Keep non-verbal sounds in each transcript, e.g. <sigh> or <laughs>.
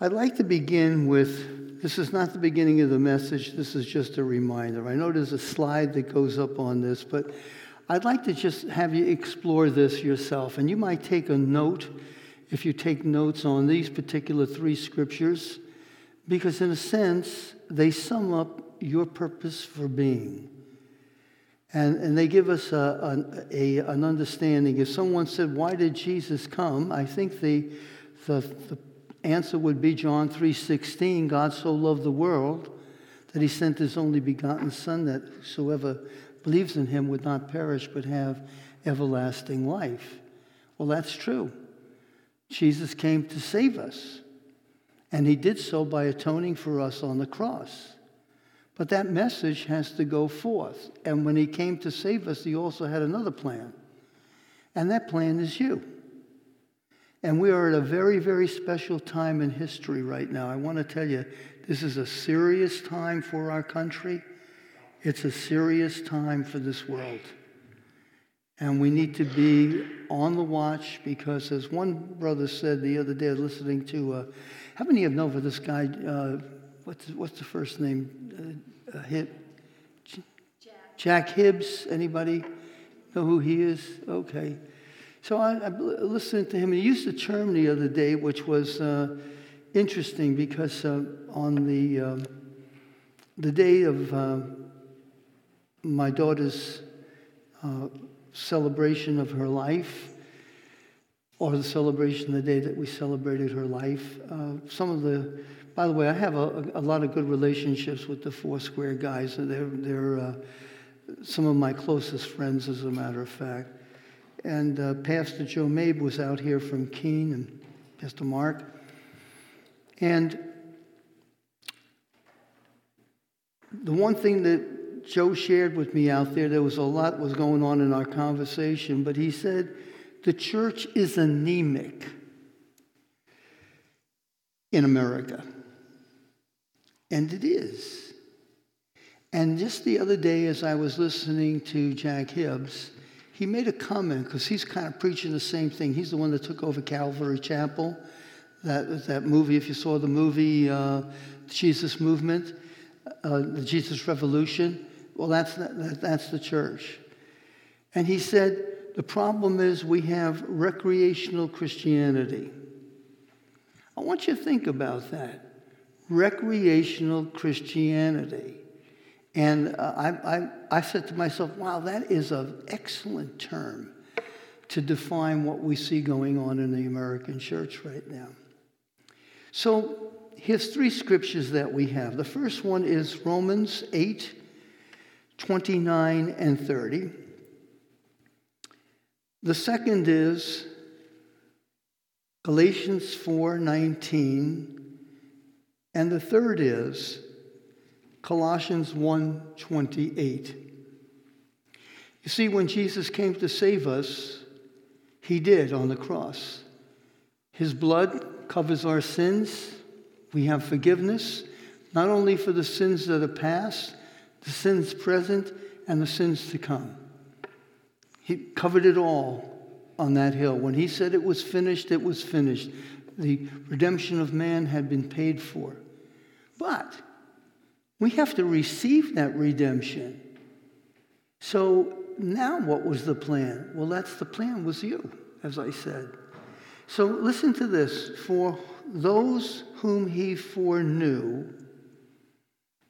I'd like to begin with this is not the beginning of the message, this is just a reminder. I know there's a slide that goes up on this, but I'd like to just have you explore this yourself. And you might take a note if you take notes on these particular three scriptures, because in a sense, they sum up your purpose for being. And, and they give us a, a, an understanding. If someone said, Why did Jesus come? I think the, the, the answer would be John 3:16, God so loved the world that he sent his only begotten Son, that whosoever believes in him would not perish but have everlasting life. Well, that's true. Jesus came to save us, and he did so by atoning for us on the cross. But that message has to go forth. And when he came to save us, he also had another plan. And that plan is you. And we are at a very, very special time in history right now. I want to tell you, this is a serious time for our country. It's a serious time for this world. And we need to be on the watch because, as one brother said the other day, listening to, uh, how many of you know for this guy, uh, what's, what's the first name? Uh, uh Hib, Jack. Jack Hibbs. Anybody know who he is? Okay. So I, I listened to him. He used a term the other day, which was uh, interesting because uh, on the um, the day of uh, my daughter's uh, celebration of her life, or the celebration the day that we celebrated her life, uh, some of the by the way, I have a, a, lot of good relationships with the Foursquare guys. They're, they're uh, some of my closest friends, as a matter of fact. And uh, Pastor Joe Mabe was out here from Keene and Pastor Mark. And the one thing that Joe shared with me out there, there was a lot was going on in our conversation, but he said, the church is anemic in America. And it is. And just the other day, as I was listening to Jack Hibbs, he made a comment because he's kind of preaching the same thing. He's the one that took over Calvary Chapel, that, that movie, if you saw the movie, uh, Jesus Movement, uh, the Jesus Revolution. Well, that's, that, that's the church. And he said, the problem is we have recreational Christianity. I want you to think about that. Recreational Christianity. And uh, I, I, I said to myself, wow, that is an excellent term to define what we see going on in the American church right now. So here's three scriptures that we have. The first one is Romans 8, 29 and 30. The second is Galatians 4, 19. And the third is Colossians 1:28. You see when Jesus came to save us, he did on the cross. His blood covers our sins. We have forgiveness, not only for the sins that are past, the sins present, and the sins to come. He covered it all on that hill. When he said it was finished, it was finished. The redemption of man had been paid for. But we have to receive that redemption. So now what was the plan? Well, that's the plan was you, as I said. So listen to this. For those whom he foreknew,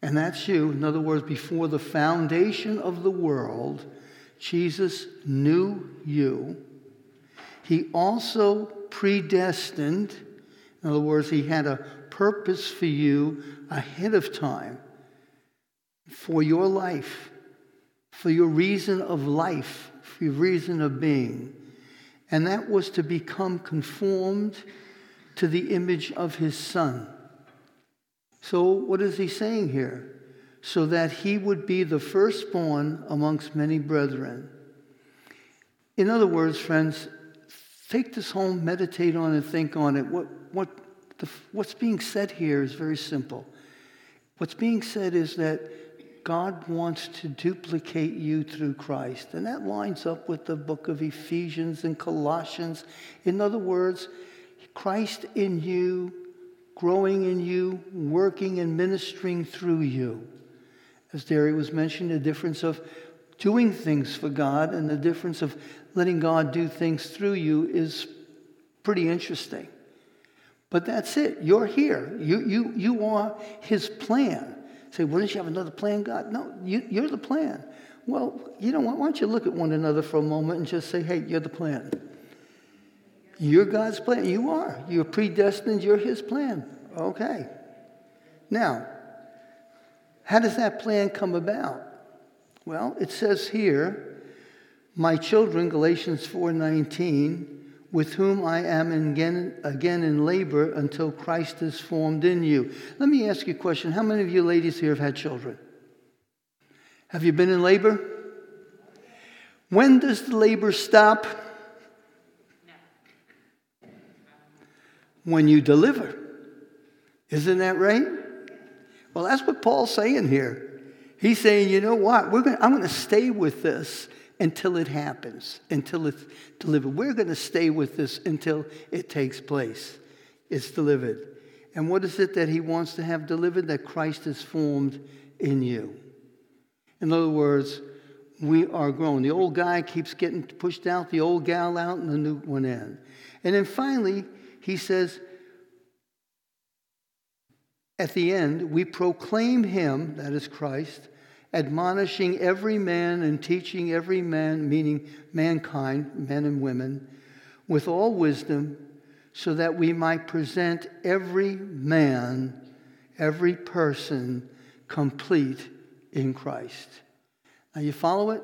and that's you, in other words, before the foundation of the world, Jesus knew you. He also predestined, in other words, he had a purpose for you ahead of time for your life, for your reason of life, for your reason of being. And that was to become conformed to the image of his son. So, what is he saying here? So that he would be the firstborn amongst many brethren. In other words, friends, take this home, meditate on it, think on it. What, what, the, what's being said here is very simple. What's being said is that God wants to duplicate you through Christ. And that lines up with the book of Ephesians and Colossians. In other words, Christ in you growing in you, working and ministering through you. As Derry was mentioning, the difference of doing things for God and the difference of letting God do things through you is pretty interesting. But that's it. You're here. You, you, you are His plan. Say, wouldn't you have another plan, God? No, you, you're the plan. Well, you know what? Why don't you look at one another for a moment and just say, hey, you're the plan. You're God's plan. You are. You're predestined. You're His plan. Okay. Now, how does that plan come about? Well, it says here, my children, Galatians 4:19, with whom I am again, again in labor until Christ is formed in you. Let me ask you a question. How many of you ladies here have had children? Have you been in labor? When does the labor stop? When you deliver. Isn't that right? Well, that's what Paul's saying here. He's saying, you know what? We're gonna, I'm going to stay with this until it happens, until it's delivered. We're going to stay with this until it takes place. It's delivered. And what is it that he wants to have delivered? That Christ is formed in you. In other words, we are grown. The old guy keeps getting pushed out, the old gal out, and the new one in. And then finally, he says, at the end, we proclaim him, that is Christ, admonishing every man and teaching every man, meaning mankind, men and women, with all wisdom, so that we might present every man, every person complete in Christ. Now, you follow it?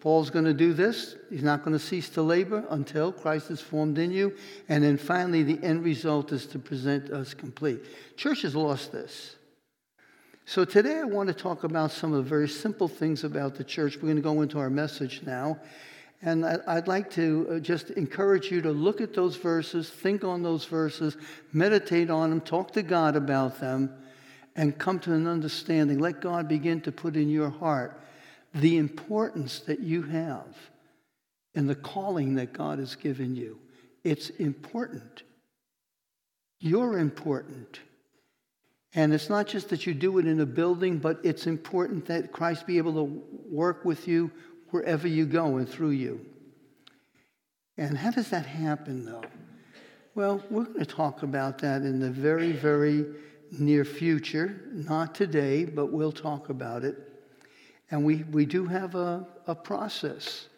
Paul's going to do this. He's not going to cease to labor until Christ is formed in you. And then finally, the end result is to present us complete. Church has lost this. So today I want to talk about some of the very simple things about the church. We're going to go into our message now. And I'd like to uh, just encourage you to look at those verses, think on those verses, meditate on them, talk to God about them, and come to an understanding. Let God begin to put in your heart the importance that you have and the calling that God has given you. It's important. You're important. And it's not just that you do it in a building, but it's important that Christ be able to work with you wherever you go and through you. And how does that happen, though? Well, we're going to talk about that in the very, very near future. Not today, but we'll talk about it. And we, we do have a, a process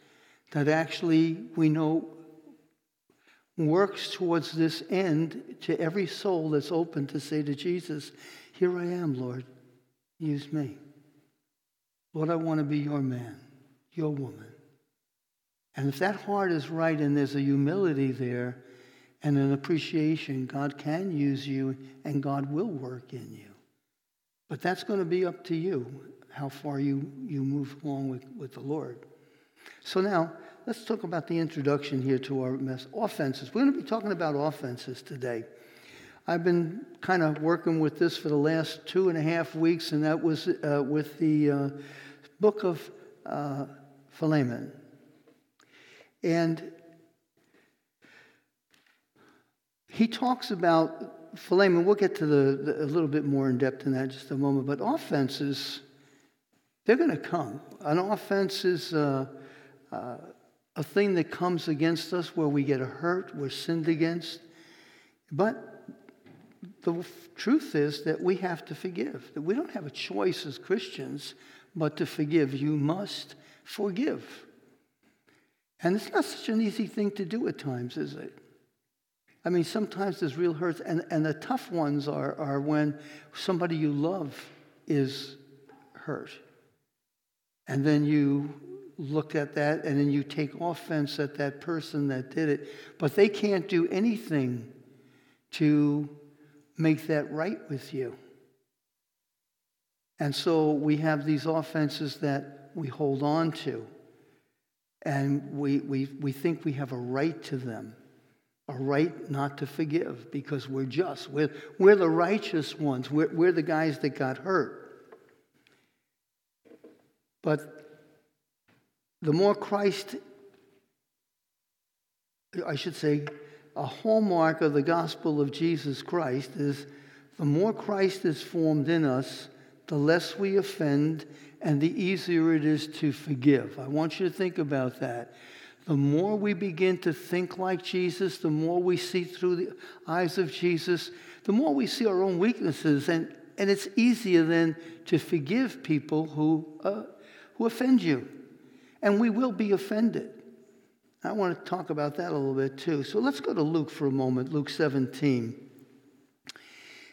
that actually we know works towards this end to every soul that's open to say to Jesus, Here I am, Lord, use me. Lord, I want to be your man, your woman. And if that heart is right and there's a humility there and an appreciation, God can use you and God will work in you. But that's going to be up to you, how far you, you move along with, with the Lord. So now, let's talk about the introduction here to our mess. Offenses. We're going to be talking about offenses today. I've been kind of working with this for the last two and a half weeks, and that was uh, with the uh, book of uh, Philemon. And he talks about Philemon. We'll get to the, the, a little bit more in depth in that in just a moment. But offenses, they're going to come. An offense is uh, uh, a thing that comes against us where we get hurt, we're sinned against. But the truth is that we have to forgive, that we don't have a choice as Christians but to forgive. You must forgive. And it's not such an easy thing to do at times, is it? I mean, sometimes there's real hurts, and, and the tough ones are, are when somebody you love is hurt. And then you look at that and then you take offense at that person that did it, but they can't do anything to make that right with you. And so we have these offenses that we hold on to, and we, we, we think we have a right to them, a right not to forgive because we're just. We're, we're the righteous ones, we're, we're the guys that got hurt. But the more Christ, I should say, a hallmark of the gospel of Jesus Christ is the more Christ is formed in us, the less we offend and the easier it is to forgive. I want you to think about that. The more we begin to think like Jesus, the more we see through the eyes of Jesus, the more we see our own weaknesses, and, and it's easier then to forgive people who, uh, who offend you. And we will be offended. I want to talk about that a little bit too. So let's go to Luke for a moment, Luke 17.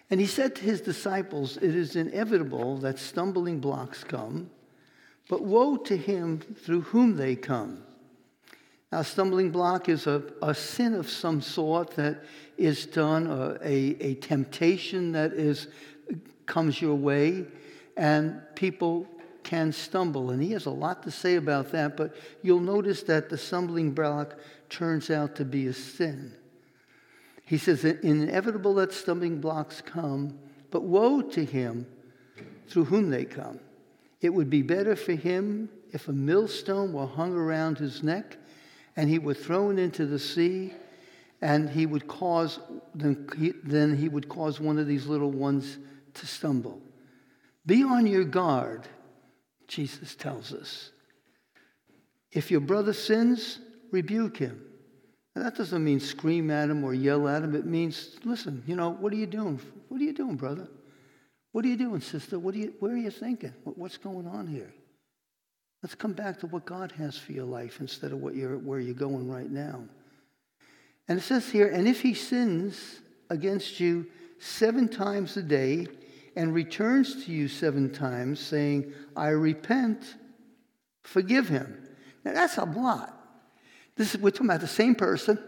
And he said to his disciples, It is inevitable that stumbling blocks come, but woe to him through whom they come. Now, stumbling block is a, a sin of some sort that is done, a, a, temptation that is, comes your way, and people can stumble. And he has a lot to say about that, but you'll notice that the stumbling block turns out to be a sin. He says, inevitable that stumbling blocks come, but woe to him through whom they come. It would be better for him if a millstone were hung around his neck and he were thrown into the sea and he would cause then he, then he would cause one of these little ones to stumble. Be on your guard Jesus tells us. If your brother sins, rebuke him. Now, that doesn't mean scream at him or yell at him. It means, listen, you know, what are you doing? What are you doing, brother? What are you doing, sister? What are you, where are you thinking? What's going on here? Let's come back to what God has for your life instead of what you're, where you're going right now. And it says here, and if he sins against you seven times a day, and returns to you seven times, saying, I repent, forgive him. Now that's a lot. This is, we're talking about the same person.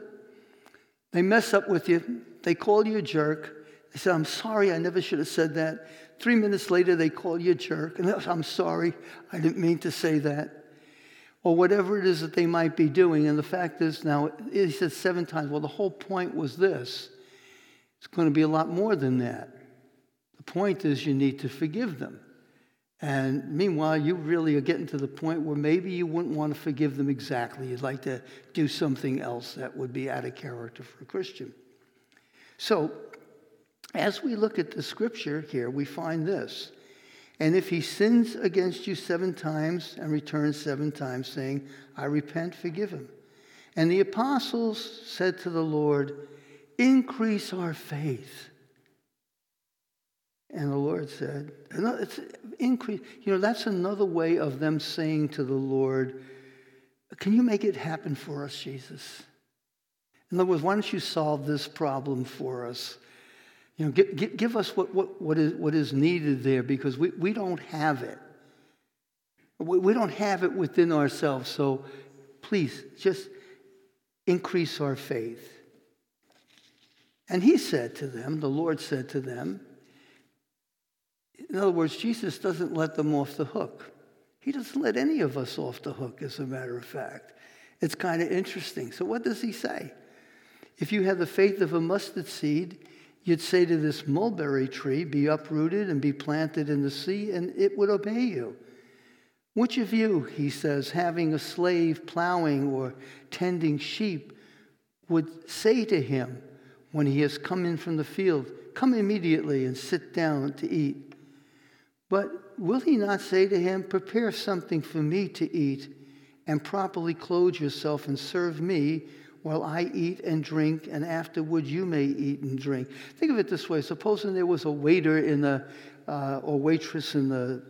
They mess up with you, they call you a jerk. They say, I'm sorry, I never should have said that. Three minutes later, they call you a jerk. And <laughs> I'm sorry, I didn't mean to say that. Or whatever it is that they might be doing. And the fact is, now, he said seven times. Well, the whole point was this it's going to be a lot more than that. The point is, you need to forgive them. And meanwhile, you really are getting to the point where maybe you wouldn't want to forgive them exactly. You'd like to do something else that would be out of character for a Christian. So, as we look at the scripture here, we find this. And if he sins against you seven times and returns seven times, saying, I repent, forgive him. And the apostles said to the Lord, Increase our faith. And the Lord said, it's increase. You know, that's another way of them saying to the Lord, Can you make it happen for us, Jesus? In other words, why don't you solve this problem for us? You know, give, give us what, what, what, is, what is needed there because we, we don't have it. We, we don't have it within ourselves. So please, just increase our faith. And he said to them, the Lord said to them, in other words, Jesus doesn't let them off the hook. He doesn't let any of us off the hook, as a matter of fact. It's kind of interesting. So, what does he say? If you had the faith of a mustard seed, you'd say to this mulberry tree, Be uprooted and be planted in the sea, and it would obey you. Which of you, he says, having a slave plowing or tending sheep, would say to him when he has come in from the field, Come immediately and sit down to eat? But will he not say to him, Prepare something for me to eat, and properly clothe yourself and serve me while I eat and drink, and afterward you may eat and drink? Think of it this way supposing there was a waiter in the, uh, or waitress in the,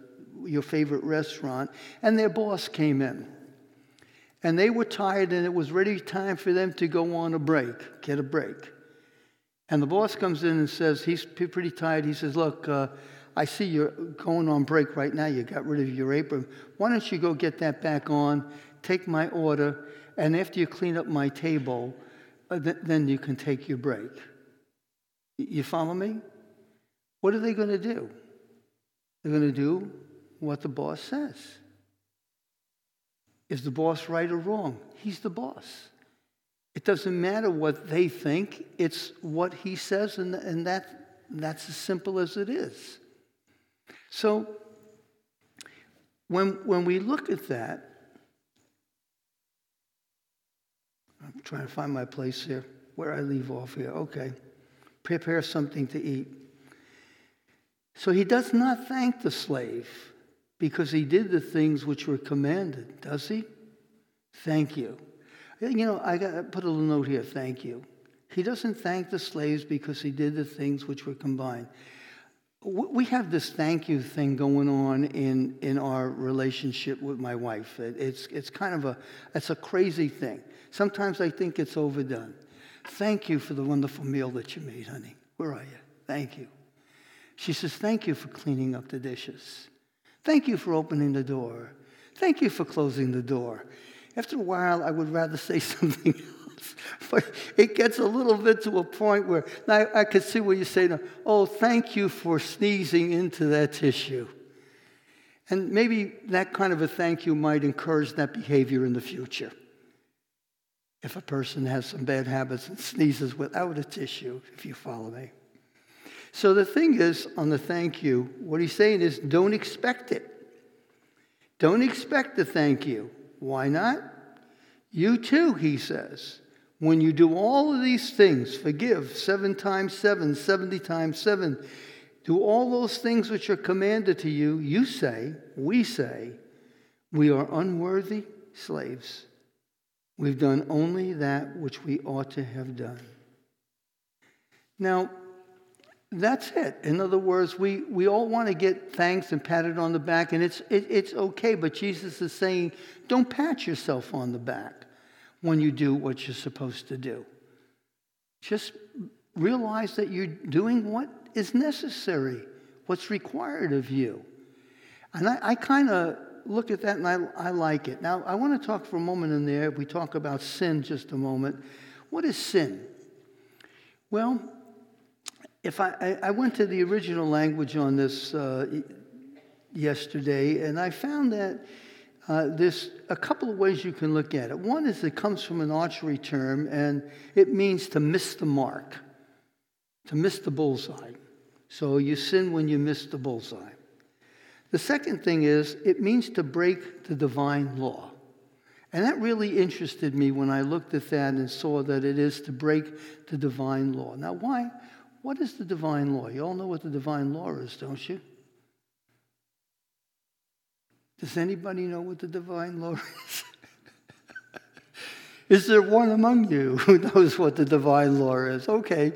your favorite restaurant, and their boss came in. And they were tired, and it was ready time for them to go on a break, get a break. And the boss comes in and says, He's pretty tired. He says, Look, uh, I see you're going on break right now. You got rid of your apron. Why don't you go get that back on, take my order, and after you clean up my table, uh, th- then you can take your break. You follow me? What are they going to do? They're going to do what the boss says. Is the boss right or wrong? He's the boss. It doesn't matter what they think, it's what he says, and, and that, that's as simple as it is. So when, when we look at that, I'm trying to find my place here. where I leave off here. Okay. Prepare something to eat. So he does not thank the slave because he did the things which were commanded, does he? Thank you. You know, I got put a little note here, thank you. He doesn't thank the slaves because he did the things which were combined. We have this thank you thing going on in, in our relationship with my wife. It's, it's kind of a, it's a crazy thing. Sometimes I think it's overdone. Thank you for the wonderful meal that you made, honey. Where are you? Thank you. She says, Thank you for cleaning up the dishes. Thank you for opening the door. Thank you for closing the door. After a while, I would rather say <laughs> something. <laughs> But it gets a little bit to a point where now I can see what you say now. Oh, thank you for sneezing into that tissue. And maybe that kind of a thank you might encourage that behavior in the future. If a person has some bad habits and sneezes without a tissue, if you follow me. So the thing is, on the thank you, what he's saying is don't expect it. Don't expect the thank you. Why not? You too, he says. When you do all of these things, forgive seven times seven, 70 times seven, do all those things which are commanded to you, you say, we say, we are unworthy slaves. We've done only that which we ought to have done. Now, that's it. In other words, we, we all want to get thanks and patted on the back, and it's, it, it's okay, but Jesus is saying, don't pat yourself on the back when you do what you're supposed to do. Just realize that you're doing what is necessary, what's required of you. And I, I kind of look at that and I, I like it. Now, I want to talk for a moment in there. We talk about sin just a moment. What is sin? Well, if I, I, went to the original language on this uh, yesterday, and I found that uh, there's a couple of ways you can look at it. One is it comes from an archery term, and it means to miss the mark, to miss the bullseye. So you sin when you miss the bullseye. The second thing is it means to break the divine law. And that really interested me when I looked at that and saw that it is to break the divine law. Now, why? What is the divine law? You all know what the divine law is, don't you? Does anybody know what the divine law is? <laughs> is there one among you who knows what the divine law is? Okay.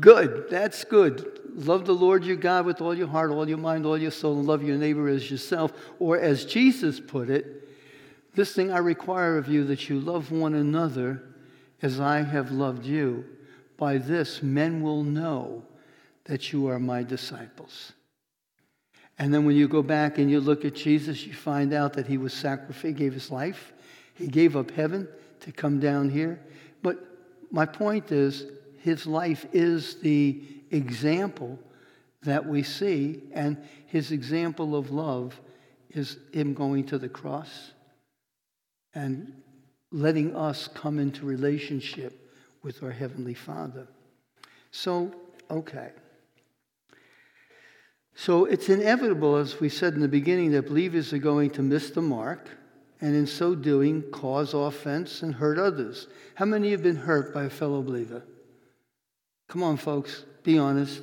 Good. That's good. Love the Lord your God with all your heart, all your mind, all your soul, and love your neighbor as yourself. Or as Jesus put it, this thing I require of you that you love one another as I have loved you. By this, men will know that you are my disciples. And then when you go back and you look at Jesus, you find out that he was sacrificed, gave his life, he gave up heaven to come down here. But my point is, his life is the example that we see, and his example of love is him going to the cross and letting us come into relationship with our Heavenly Father. So, okay. So it's inevitable, as we said in the beginning, that believers are going to miss the mark and in so doing cause offense and hurt others. How many have been hurt by a fellow believer? Come on, folks, be honest.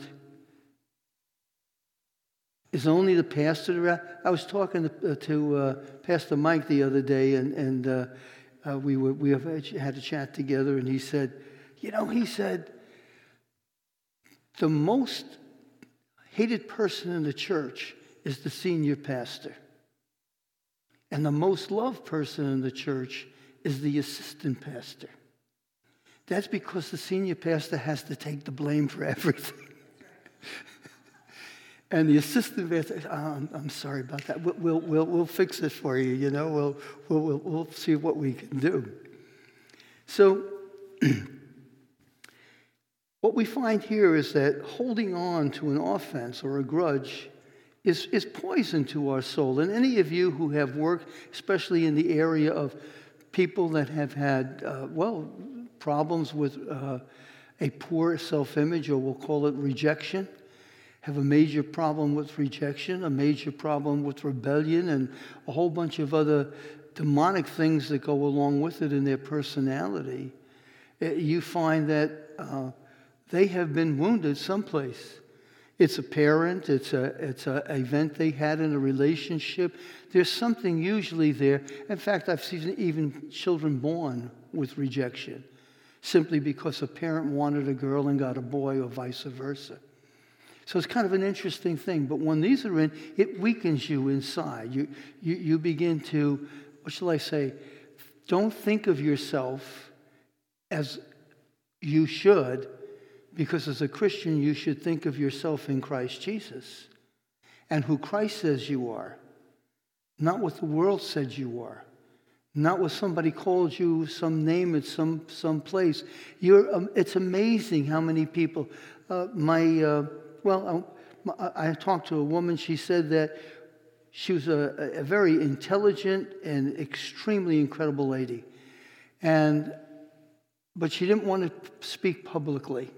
Is only the pastor I was talking to, uh, to uh, Pastor Mike the other day, and, and uh, uh, we, were, we had a chat together, and he said, You know, he said, the most hated person in the church is the senior pastor. And the most loved person in the church is the assistant pastor. That's because the senior pastor has to take the blame for <laughs> everything. And the assistant pastor, oh, I'm, I'm, sorry about that. We'll, we'll, we'll, we'll, fix it for you, you know. We'll, we'll, we'll, we'll see what we can do. So, <clears throat> what we find here is that holding on to an offense or a grudge is, is poison to our soul. And any of you who have worked, especially in the area of people that have had, uh, well, problems with uh, a poor self image, or we'll call it rejection have a major problem with rejection, a major problem with rebellion, and a whole bunch of other demonic things that go along with it in their personality, eh, you find that uh, they have been wounded someplace. It's a parent, it's a it's an event they had in a relationship. There's something usually there. In fact, I've seen even children born with rejection simply because a parent wanted a girl and got a boy, or vice versa. So it's kind of an interesting thing. But when these are in, it weakens you inside. You, you, you begin to, what shall I say, don't think of yourself as you should, because as a Christian, you should think of yourself in Christ Jesus and who Christ says you are, not what the world said you are. Not what somebody called you some name at some, some place. You're, um, it's amazing how many people. Uh, my uh, well, I, I talked to a woman. She said that she was a, a very intelligent and extremely incredible lady, and but she didn't want to speak publicly.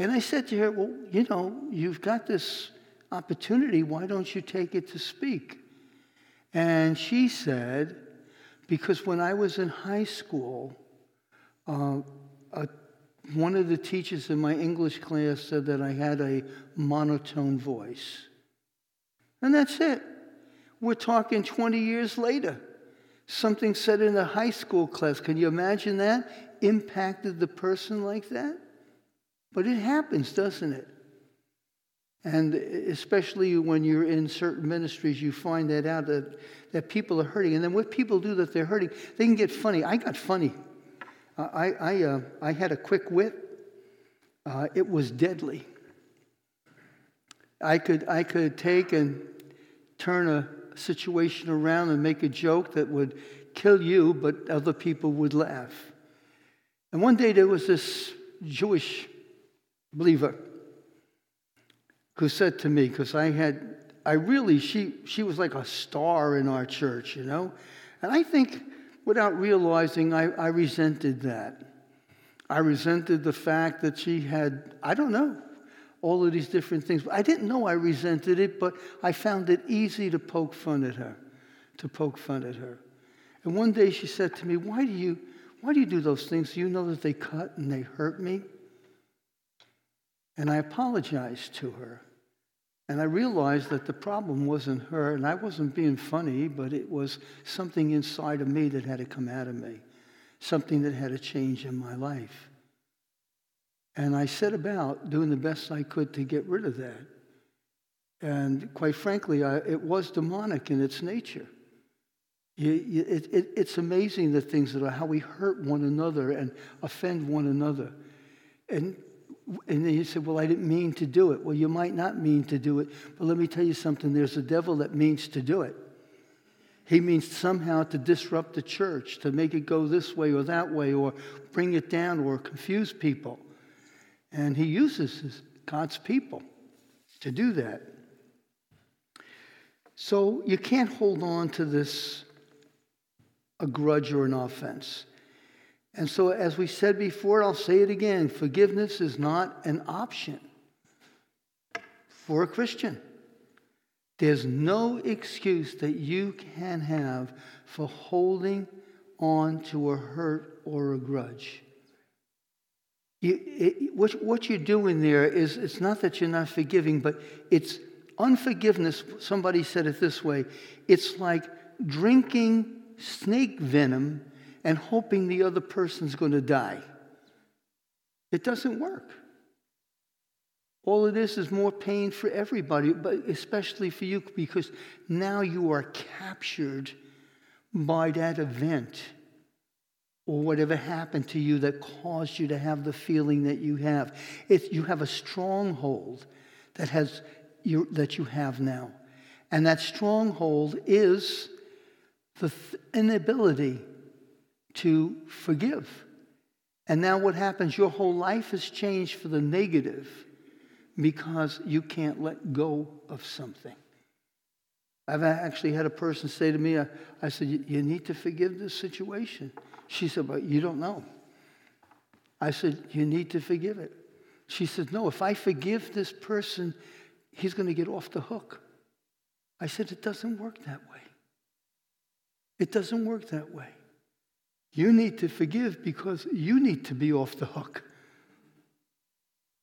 And I said to her, Well, you know, you've got this opportunity. Why don't you take it to speak? And she said, Because when I was in high school, uh, a one of the teachers in my English class said that I had a monotone voice. And that's it. We're talking 20 years later. Something said in a high school class. Can you imagine that? Impacted the person like that? But it happens, doesn't it? And especially when you're in certain ministries, you find that out that, that people are hurting. And then what people do that they're hurting, they can get funny. I got funny. I, I, uh, I had a quick wit. Uh, it was deadly. I could, I could take and turn a situation around and make a joke that would kill you, but other people would laugh. And one day there was this Jewish believer who said to me, because I had, I really, she, she was like a star in our church, you know? And I think without realizing, I, I resented that. I resented the fact that she had, I don't know, all of these different things. I didn't know I resented it, but I found it easy to poke fun at her, to poke fun at her. And one day she said to me, Why do you, why do, you do those things? Do you know that they cut and they hurt me? And I apologized to her. And I realized that the problem wasn't her, and I wasn't being funny, but it was something inside of me that had to come out of me, something that had to change in my life. And I set about doing the best I could to get rid of that. And quite frankly, I, it was demonic in its nature. It, it, it's amazing the things that are how we hurt one another and offend one another. And and then say, Well, I didn't mean to do it. Well, you might not mean to do it, but let me tell you something there's a devil that means to do it. He means somehow to disrupt the church, to make it go this way or that way, or bring it down, or confuse people. And he uses his, God's people to do that. So you can't hold on to this a grudge or an offense. And so, as we said before, I'll say it again forgiveness is not an option for a Christian. There's no excuse that you can have for holding on to a hurt or a grudge. You, it, what, what you're doing there is it's not that you're not forgiving, but it's unforgiveness. Somebody said it this way it's like drinking snake venom and hoping the other person's going to die. It doesn't work. All of this is more pain for everybody, but especially for you because now you are captured by that event or whatever happened to you that caused you to have the feeling that you have. It's, you have a stronghold that, has, you, that you have now. And that stronghold is the inability to forgive. And now what happens? Your whole life has changed for the negative because you can't let go of something. I've actually had a person say to me, I, I said, You need to forgive this situation. She said, But you don't know. I said, You need to forgive it. She said, No, if I forgive this person, he's going to get off the hook. I said, It doesn't work that way. It doesn't work that way. You need to forgive because you need to be off the hook.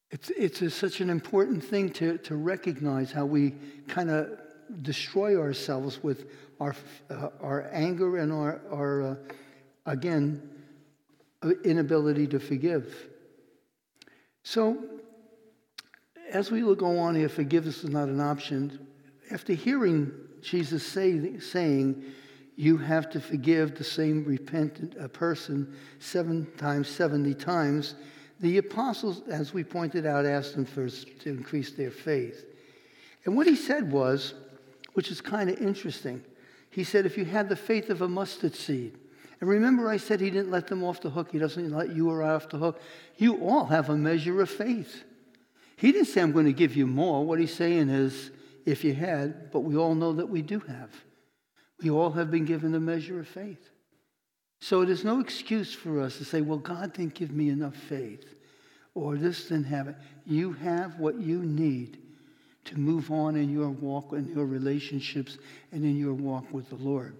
It's, it's a, such an important thing to, to recognize how we kind of destroy ourselves with our, uh, our anger and our, our uh, again, inability to forgive. So, as we go on here, forgiveness is not an option. After hearing Jesus say, saying, you have to forgive the same repentant person seven times, 70 times, the apostles, as we pointed out, asked them first to increase their faith. And what he said was, which is kind of interesting, he said, if you had the faith of a mustard seed, and remember, I said he didn't let them off the hook. He doesn't let you or I off the hook. You all have a measure of faith. He didn't say, I'm going to give you more. What he's saying is, if you had, but we all know that we do have. We all have been given a measure of faith. So there's no excuse for us to say, well, God didn't give me enough faith, or this didn't it. You have what you need to move on in your walk, in your relationships, and in your walk with the Lord.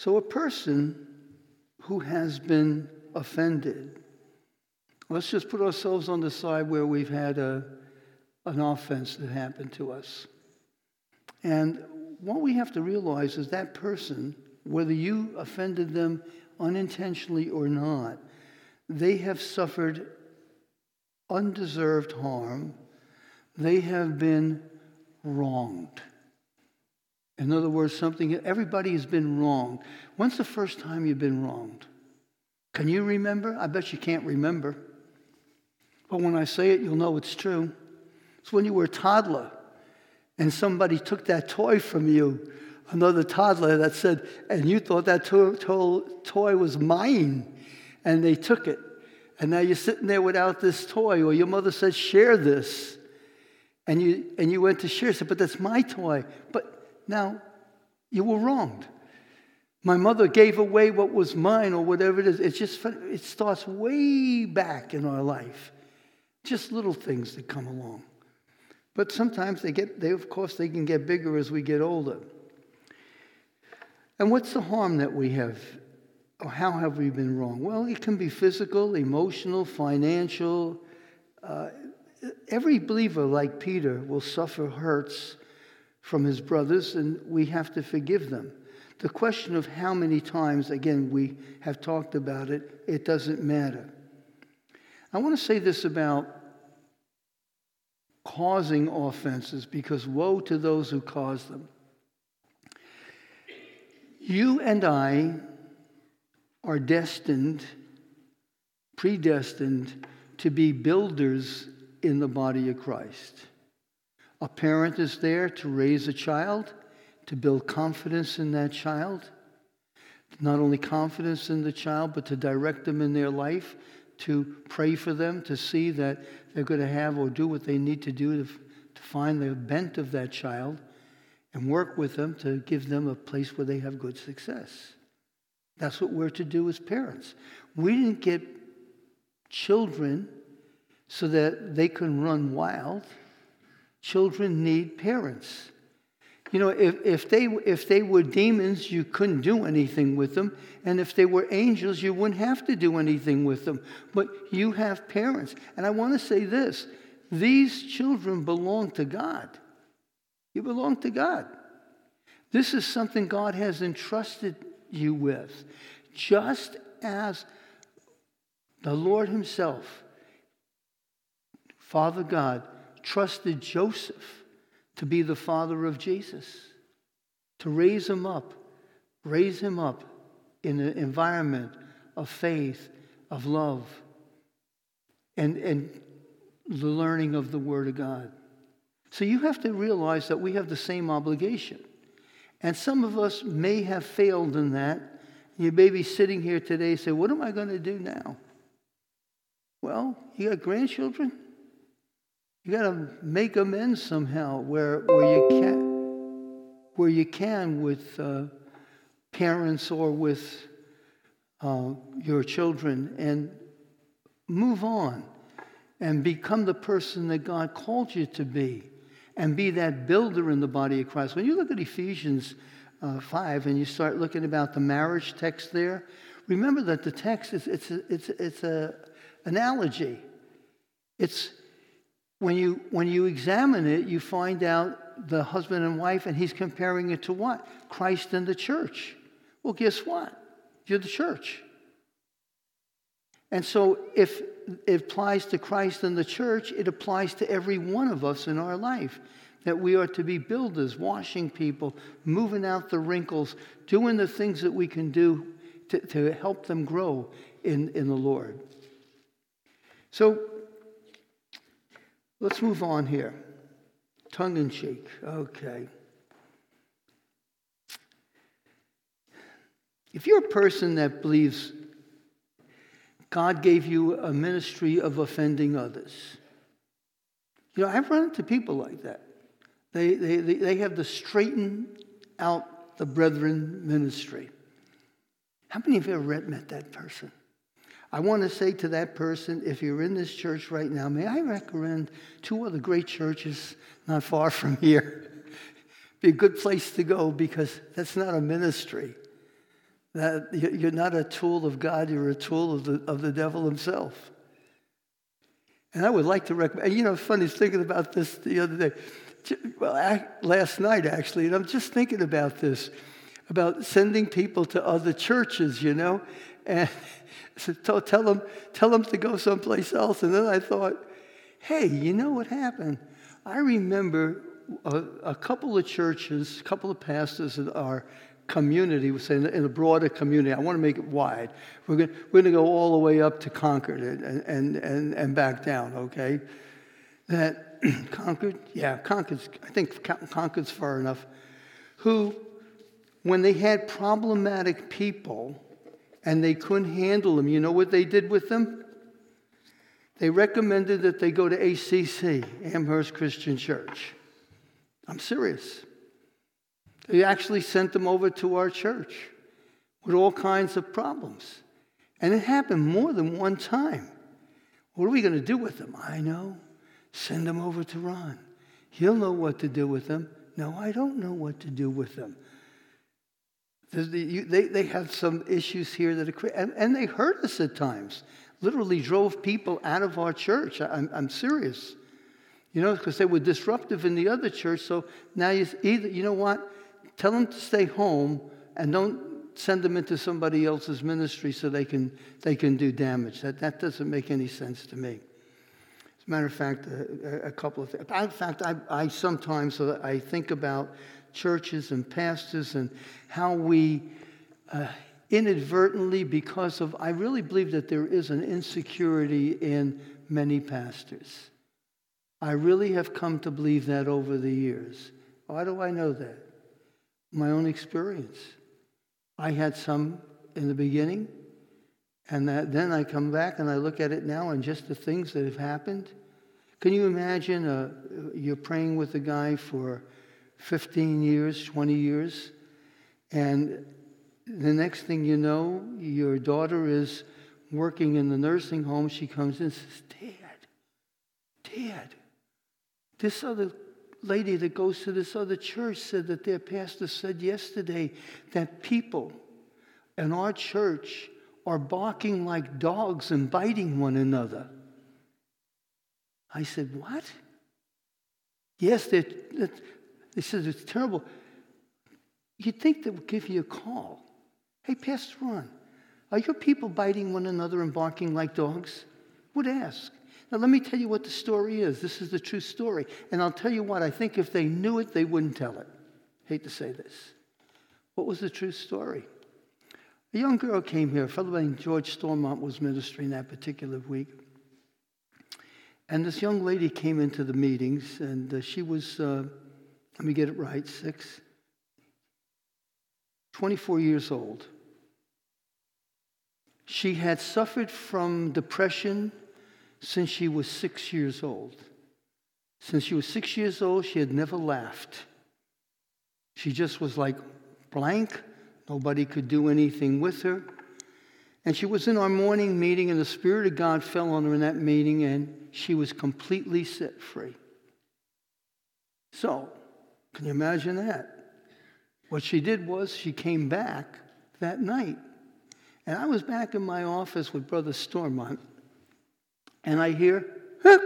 So, a person who has been offended, let's just put ourselves on the side where we've had a, an offense that happened to us. And what we have to realize is that person, whether you offended them unintentionally or not, they have suffered undeserved harm. They have been wronged. In other words, something, everybody has been wronged. When's the first time you've been wronged? Can you remember? I bet you can't remember. But when I say it, you'll know it's true. It's when you were a toddler and somebody took that toy from you, another toddler that said, and you thought that to- to- toy was mine, and they took it. And now you're sitting there without this toy, or your mother said, share this. And you, and you went to share, said, but that's my toy. But now, you were wronged. My mother gave away what was mine or whatever it is. It's just, it starts way back in our life. Just little things that come along. But sometimes they get, they, of course, they can get bigger as we get older. And what's the harm that we have? Or how have we been wrong? Well, it can be physical, emotional, financial. Uh, every believer, like Peter, will suffer hurts from his brothers, and we have to forgive them. The question of how many times, again, we have talked about it, it doesn't matter. I want to say this about causing offenses because woe to those who cause them. You and I are destined, predestined, to be builders in the body of Christ. A parent is there to raise a child, to build confidence in that child. Not only confidence in the child, but to direct them in their life, to pray for them, to see that they're going to have or do what they need to do to, to find the bent of that child, and work with them to give them a place where they have good success. That's what we're to do as parents. We didn't get children so that they can run wild. Children need parents. You know, if, if, they, if they were demons, you couldn't do anything with them. And if they were angels, you wouldn't have to do anything with them. But you have parents. And I want to say this these children belong to God. You belong to God. This is something God has entrusted you with. Just as the Lord Himself, Father God, trusted Joseph to be the father of Jesus, to raise him up, raise him up in an environment of faith, of love, and, and the learning of the Word of God. So you have to realize that we have the same obligation. And some of us may have failed in that. You may be sitting here today and say, What am I going to do now? Well, you got grandchildren? You got to make amends somehow where, where you can, where you can with, uh, parents or with uh, your children and move on and become the person that God called you to be and be that builder in the body of Christ. When you look at Ephesians uh, 5 and you start looking about the marriage text there, remember that the text is it's a, it's, it's a analogy. It's when you when you examine it, you find out the husband and wife, and he's comparing it to what? Christ and the church. Well, guess what? You're the church. And so if it applies to Christ and the church, it applies to every one of us in our life. That we are to be builders, washing people, moving out the wrinkles, doing the things that we can do to, to help them grow in, in the Lord. So let's move on here. Tongue in cheek. Okay. If you're a person that believes God gave you a ministry of offending others, you know, I've run into people like that. They, they, they have the straighten out the brethren ministry. How many of you have met that person? I want to say to that person, if you're in this church right now, may I recommend two other great churches not far from <laughs> here? Be a good place to go because that's not a ministry. That you're not a tool of God, you're a tool of the, of the devil himself. And I would like to recommend, you know, funny thinking about this the other day. Well, last night actually, and I'm just thinking about this, about sending people to other churches, you know, and <laughs> so tell them, tell them to go someplace else. And then I thought, hey, you know what happened? I remember a, a couple of churches, a couple of pastors in our community, we say in a broader community, I want to make it wide. We're going we're to go all the way up to Concord and, and, and, and back down, okay? That <clears throat> Concord, yeah, Concord's, I think Concord's far enough, who, when they had problematic people and they couldn't handle them, you know what they did with them? They recommended that they go to ACC, Amherst Christian Church. I'm serious. They actually sent them over to our church with all kinds of problems. And it happened more than one time. What are we going to do with them? I know. Send them over to Ron. He'll know what to do with them. No, I don't know what to do with them. They, they have some issues here that are, and, and they hurt us at times. Literally drove people out of our church. I'm, I'm serious. You know, because they were disruptive in the other church. So now you either, you know what? Tell them to stay home and don't send them into somebody else's ministry so they can, they can do damage. That, that doesn't make any sense to me. As a matter of fact, a, a couple of things. In fact, I, I sometimes uh, I think about churches and pastors and how we uh, inadvertently, because of, I really believe that there is an insecurity in many pastors. I really have come to believe that over the years. Why do I know that? my own experience. I had some in the beginning, and that, then I come back and I look at it now and just the things that have happened. Can you imagine uh, you're praying with a guy for 15 years, 20 years, and the next thing you know, your daughter is working in the nursing home. She comes in and says, Dad, Dad, this other lady that goes to this other church said that their pastor said yesterday that people in our church are barking like dogs and biting one another. I said, What? Yes, they said it's terrible. You'd think they would give you a call. Hey, Pastor Ron, are your people biting one another and barking like dogs? Would ask. Now, let me tell you what the story is. This is the true story. And I'll tell you what, I think if they knew it, they wouldn't tell it. Hate to say this. What was the true story? A young girl came here. A fellow named George Stormont was ministering that particular week. And this young lady came into the meetings, and uh, she was, uh, let me get it right, six, 24 years old. She had suffered from depression since she was six years old. Since she was six years old, she had never laughed. She just was like blank, Nobody could do anything with her. And she was in our morning meeting, and the Spirit of God fell on her in that meeting, and she was completely set free. So, can you imagine that? What she did was she came back that night. And I was back in my office with Brother Stormont, and I hear, huh.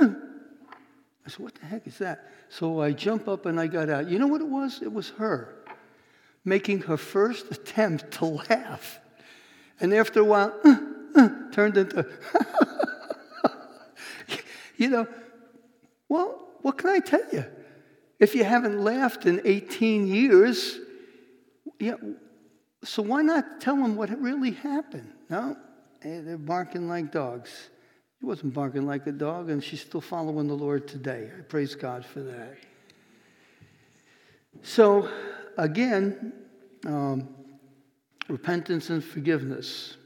I said, What the heck is that? So I jump up and I got out. You know what it was? It was her making her first attempt to laugh. And after a while, uh, uh, turned into, <laughs> you know, well, what can I tell you? If you haven't laughed in 18 years, yeah, so why not tell them what really happened? No, hey, they're barking like dogs. She wasn't barking like a dog, and she's still following the Lord today. I praise God for that. So, again, um, repentance and forgiveness.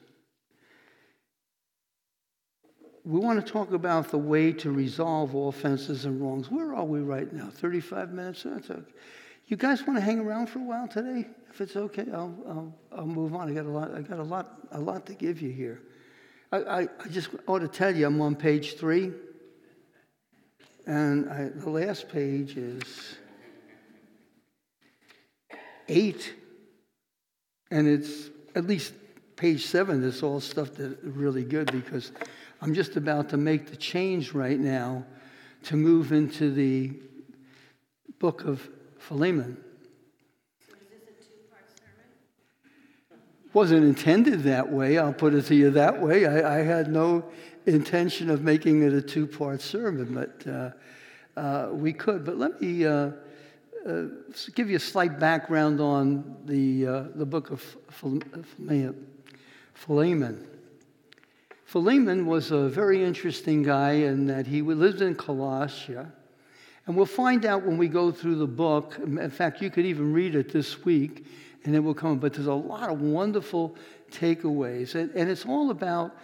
We want to talk about the way to resolve offenses and wrongs. Where are we right now? 35 minutes? That's okay. You guys want to hang around for a while today? If it's okay, I'll, I'll, I'll move on. I got a lot, I got a lot, a lot to give you here. I, I, I just ought to tell you, I'm on page three. And I, the last page is eight. And it's at least page seven is all stuff that's really good because I'm just about to make the change right now to move into the book of Philemon. Wasn't intended that way, I'll put it to you that way. I, I had no intention of making it a two part sermon, but uh, uh, we could. But let me uh, uh, give you a slight background on the, uh, the book of Philemon. Philemon was a very interesting guy in that he lived in Colossia. And we'll find out when we go through the book. In fact, you could even read it this week and it will come. But there's a lot of wonderful takeaways. And, and it's all about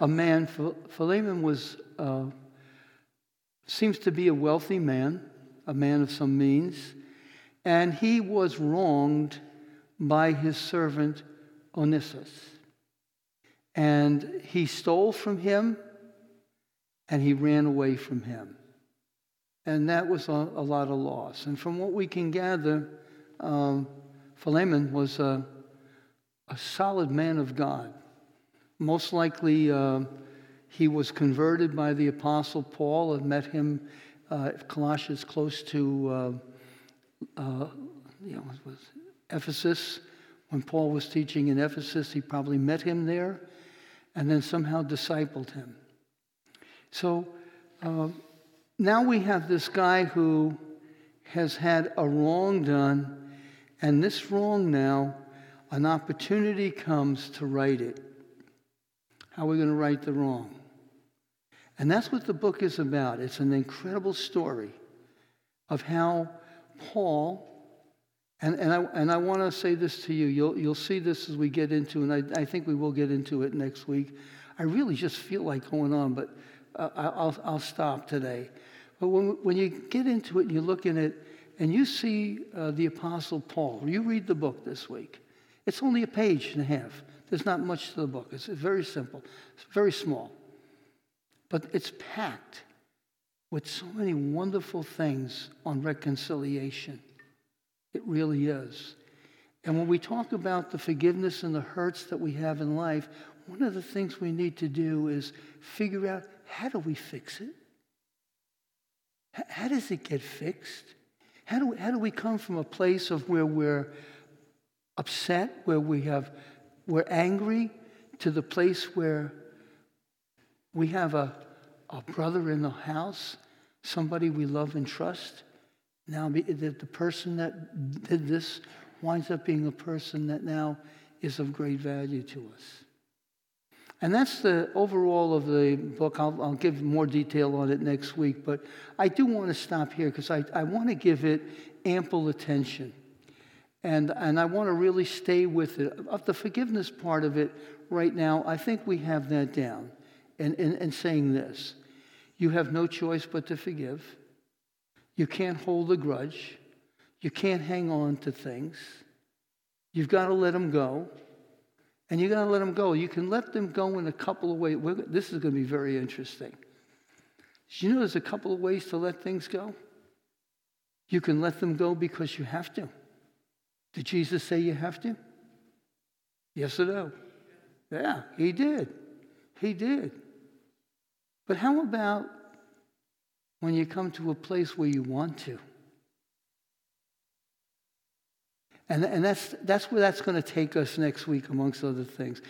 a man. Philemon was, uh, seems to be a wealthy man, a man of some means and he was wronged by his servant Onesimus. And he stole from him and he ran away from him. And that was a, a lot of loss. And from what we can gather, um, Philemon was a, a, solid man of God. Most likely, uh, he was converted by the Apostle Paul and met him uh, Colossians close to. Uh, uh, you know, Ephesus. When Paul was teaching in Ephesus, he probably met him there and then somehow discipled him. So uh, now we have this guy who has had a wrong done, and this wrong now, an opportunity comes to right it. How are we going to right the wrong? And that's what the book is about. It's an incredible story of how Paul, and, and I, and I want to say this to you. You'll, you'll see this as we get into, and I, I think we will get into it next week. I really just feel like going on, but uh, I'll, I'll stop today. But when, when you get into it and you look in it, and you see uh, the Apostle Paul, you read the book this week. It's only a page and a half. There's not much to the book. It's very simple, it's very small. But it's packed with so many wonderful things on reconciliation. It really is. And when we talk about the forgiveness and the hurts that we have in life, one of the things we need to do is figure out how do we fix it? How does it get fixed? How do, we, how do we come from a place of where we're upset, where we have, we're angry, to the place where we have a a brother in the house, somebody we love and trust. Now, the, the person that did this winds up being a person that now is of great value to us. And that's the overall of the book. I'll, I'll, give more detail on it next week, but I do want to stop here because I, I want to give it ample attention. And, and I want to really stay with it. Of the forgiveness part of it right now, I think we have that down. And, and, and saying this you have no choice but to forgive. You can't hold a grudge. You can't hang on to things. You've got to let them go. And you've got to let them go. You can let them go in a couple of ways. This is going to be very interesting. You know, there's a couple of ways to let things go. You can let them go because you have to. Did Jesus say you have to? Yes or no? Yeah, he did. He did. But how about when you come to a place where you want to? And, and that's, that's where that's going to take us next week, amongst other things.